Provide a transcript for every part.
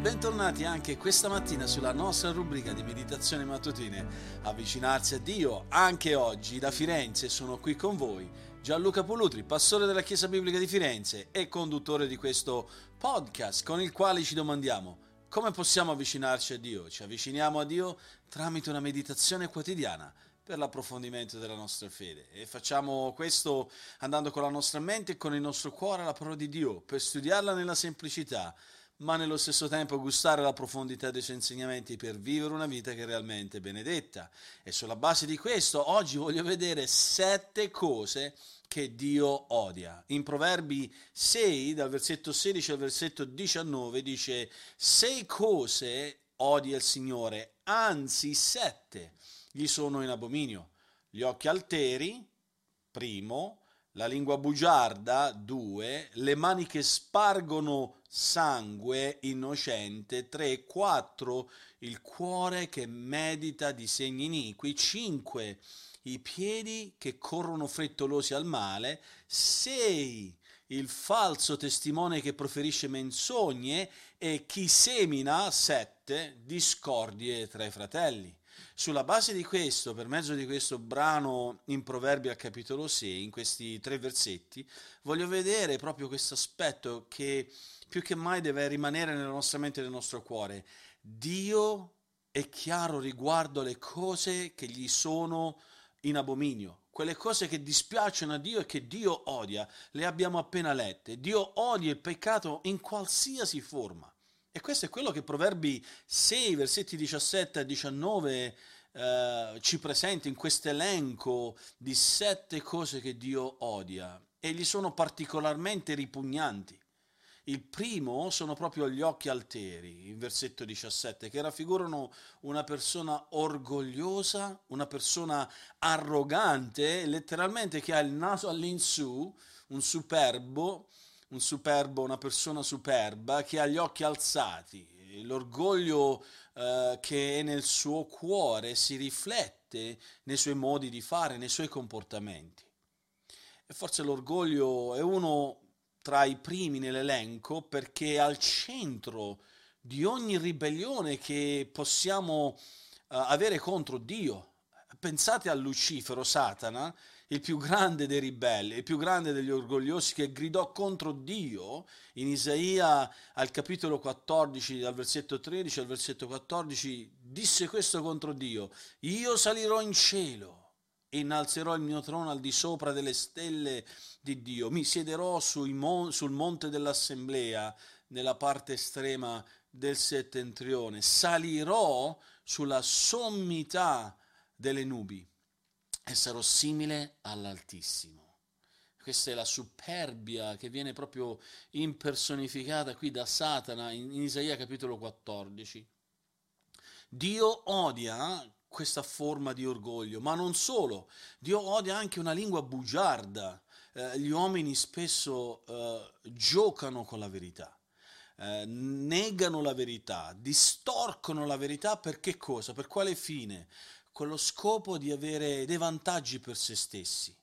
bentornati anche questa mattina sulla nostra rubrica di meditazioni mattutine. Avvicinarsi a Dio anche oggi da Firenze sono qui con voi Gianluca Polutri, pastore della Chiesa Biblica di Firenze e conduttore di questo podcast con il quale ci domandiamo come possiamo avvicinarci a Dio. Ci avviciniamo a Dio tramite una meditazione quotidiana per l'approfondimento della nostra fede e facciamo questo andando con la nostra mente e con il nostro cuore alla parola di Dio per studiarla nella semplicità ma nello stesso tempo gustare la profondità dei suoi insegnamenti per vivere una vita che è realmente benedetta. E sulla base di questo oggi voglio vedere sette cose che Dio odia. In Proverbi 6, dal versetto 16 al versetto 19, dice sei cose odia il Signore, anzi sette gli sono in abominio. Gli occhi alteri, primo, la lingua bugiarda, due, le mani che spargono sangue innocente, tre, quattro, il cuore che medita di segni iniqui, cinque, i piedi che corrono frettolosi al male, sei, il falso testimone che proferisce menzogne e chi semina, sette, discordie tra i fratelli. Sulla base di questo, per mezzo di questo brano in Proverbi al capitolo 6, in questi tre versetti, voglio vedere proprio questo aspetto che più che mai deve rimanere nella nostra mente e nel nostro cuore. Dio è chiaro riguardo le cose che gli sono in abominio, quelle cose che dispiacciono a Dio e che Dio odia, le abbiamo appena lette. Dio odia il peccato in qualsiasi forma. E questo è quello che Proverbi 6, versetti 17 e 19 eh, ci presenta in questo elenco di sette cose che Dio odia e gli sono particolarmente ripugnanti. Il primo sono proprio gli occhi alteri, in versetto 17, che raffigurano una persona orgogliosa, una persona arrogante, letteralmente che ha il naso all'insù, un superbo, un superbo, una persona superba che ha gli occhi alzati, l'orgoglio eh, che è nel suo cuore si riflette nei suoi modi di fare, nei suoi comportamenti. E forse l'orgoglio è uno tra i primi nell'elenco perché è al centro di ogni ribellione che possiamo uh, avere contro Dio. Pensate a Lucifero, Satana, il più grande dei ribelli, il più grande degli orgogliosi che gridò contro Dio in Isaia al capitolo 14, dal versetto 13 al versetto 14, disse questo contro Dio, io salirò in cielo e innalzerò il mio trono al di sopra delle stelle di Dio, mi siederò mon- sul monte dell'assemblea nella parte estrema del settentrione, salirò sulla sommità delle nubi e sarò simile all'Altissimo. Questa è la superbia che viene proprio impersonificata qui da Satana in Isaia capitolo 14. Dio odia questa forma di orgoglio, ma non solo, Dio odia anche una lingua bugiarda. Eh, gli uomini spesso eh, giocano con la verità. Eh, negano la verità, distorcono la verità per che cosa? Per quale fine? Con lo scopo di avere dei vantaggi per se stessi.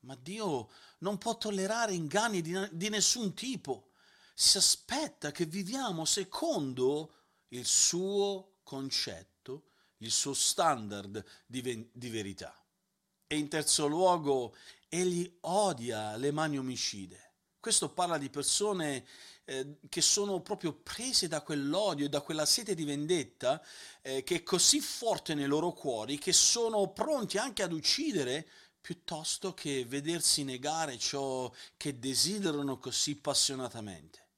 Ma Dio non può tollerare inganni di, di nessun tipo. Si aspetta che viviamo secondo il suo concetto, il suo standard di, di verità. E in terzo luogo, egli odia le mani omicide. Questo parla di persone eh, che sono proprio prese da quell'odio e da quella sete di vendetta eh, che è così forte nei loro cuori che sono pronti anche ad uccidere piuttosto che vedersi negare ciò che desiderano così passionatamente.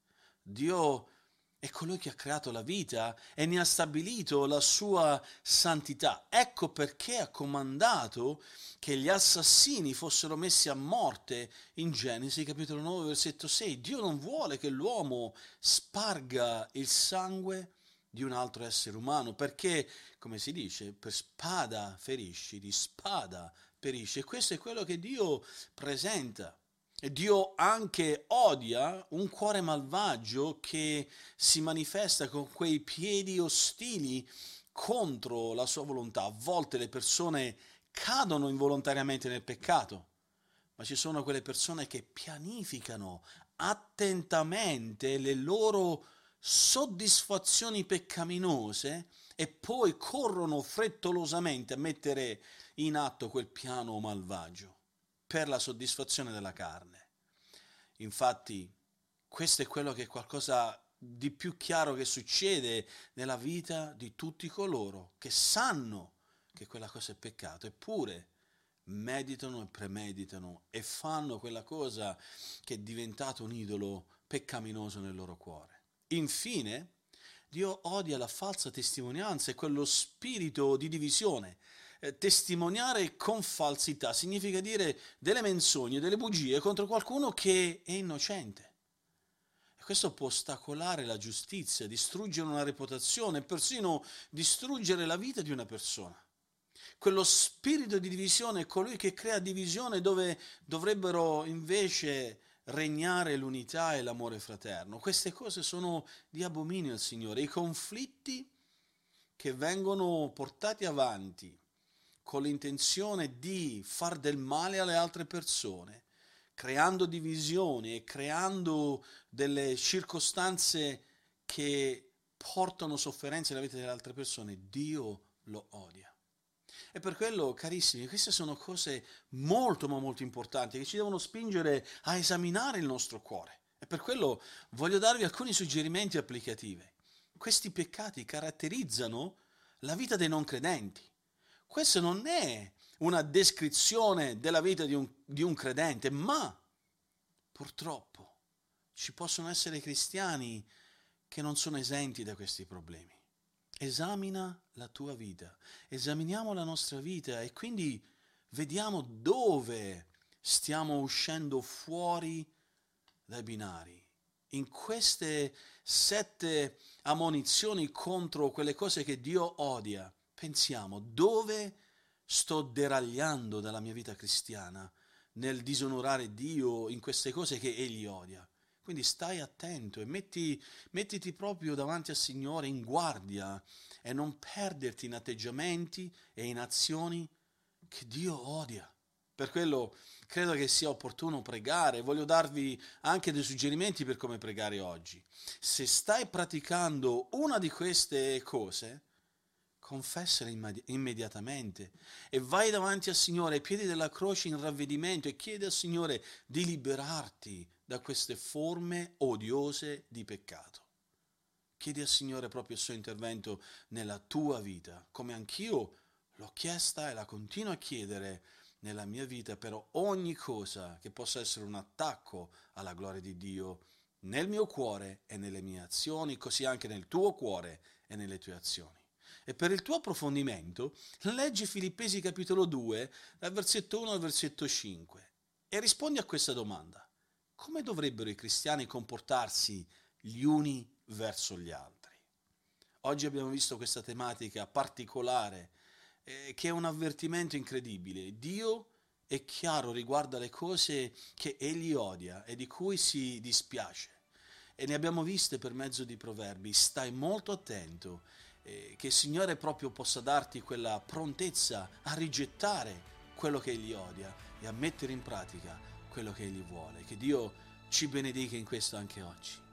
Dio è colui che ha creato la vita e ne ha stabilito la sua santità. Ecco perché ha comandato che gli assassini fossero messi a morte in Genesi capitolo 9 versetto 6. Dio non vuole che l'uomo sparga il sangue di un altro essere umano perché, come si dice, per spada ferisci, di spada perisce. E questo è quello che Dio presenta. Dio anche odia un cuore malvagio che si manifesta con quei piedi ostili contro la sua volontà. A volte le persone cadono involontariamente nel peccato, ma ci sono quelle persone che pianificano attentamente le loro soddisfazioni peccaminose e poi corrono frettolosamente a mettere in atto quel piano malvagio per la soddisfazione della carne. Infatti, questo è quello che è qualcosa di più chiaro che succede nella vita di tutti coloro che sanno che quella cosa è peccato, eppure meditano e premeditano e fanno quella cosa che è diventato un idolo peccaminoso nel loro cuore. Infine, Dio odia la falsa testimonianza e quello spirito di divisione. Eh, testimoniare con falsità significa dire delle menzogne, delle bugie contro qualcuno che è innocente. E questo può ostacolare la giustizia, distruggere una reputazione persino distruggere la vita di una persona quello spirito di divisione è colui che crea divisione dove dovrebbero invece regnare l'unità e l'amore fraterno. Queste cose sono di abominio al Signore. I conflitti che vengono portati avanti con l'intenzione di far del male alle altre persone, creando divisioni e creando delle circostanze che portano sofferenze nella vita delle altre persone, Dio lo odia. E per quello, carissimi, queste sono cose molto ma molto importanti che ci devono spingere a esaminare il nostro cuore. E per quello voglio darvi alcuni suggerimenti applicativi. Questi peccati caratterizzano la vita dei non credenti. Questa non è una descrizione della vita di un, di un credente, ma purtroppo ci possono essere cristiani che non sono esenti da questi problemi. Esamina la tua vita, esaminiamo la nostra vita e quindi vediamo dove stiamo uscendo fuori dai binari. In queste sette ammonizioni contro quelle cose che Dio odia, pensiamo dove sto deragliando dalla mia vita cristiana nel disonorare Dio in queste cose che Egli odia. Quindi stai attento e metti, mettiti proprio davanti al Signore in guardia e non perderti in atteggiamenti e in azioni che Dio odia. Per quello credo che sia opportuno pregare. Voglio darvi anche dei suggerimenti per come pregare oggi. Se stai praticando una di queste cose, confessala immediatamente e vai davanti al Signore ai piedi della croce in ravvedimento e chiedi al Signore di liberarti da queste forme odiose di peccato. Chiedi al Signore proprio il suo intervento nella tua vita, come anch'io l'ho chiesta e la continuo a chiedere nella mia vita per ogni cosa che possa essere un attacco alla gloria di Dio nel mio cuore e nelle mie azioni, così anche nel tuo cuore e nelle tue azioni. E per il tuo approfondimento, leggi Filippesi capitolo 2, dal versetto 1 al versetto 5 e rispondi a questa domanda come dovrebbero i cristiani comportarsi gli uni verso gli altri? Oggi abbiamo visto questa tematica particolare eh, che è un avvertimento incredibile. Dio è chiaro riguardo alle cose che egli odia e di cui si dispiace. E ne abbiamo viste per mezzo di proverbi. Stai molto attento eh, che il Signore proprio possa darti quella prontezza a rigettare quello che Egli odia e a mettere in pratica quello che Egli vuole. Che Dio ci benedica in questo anche oggi.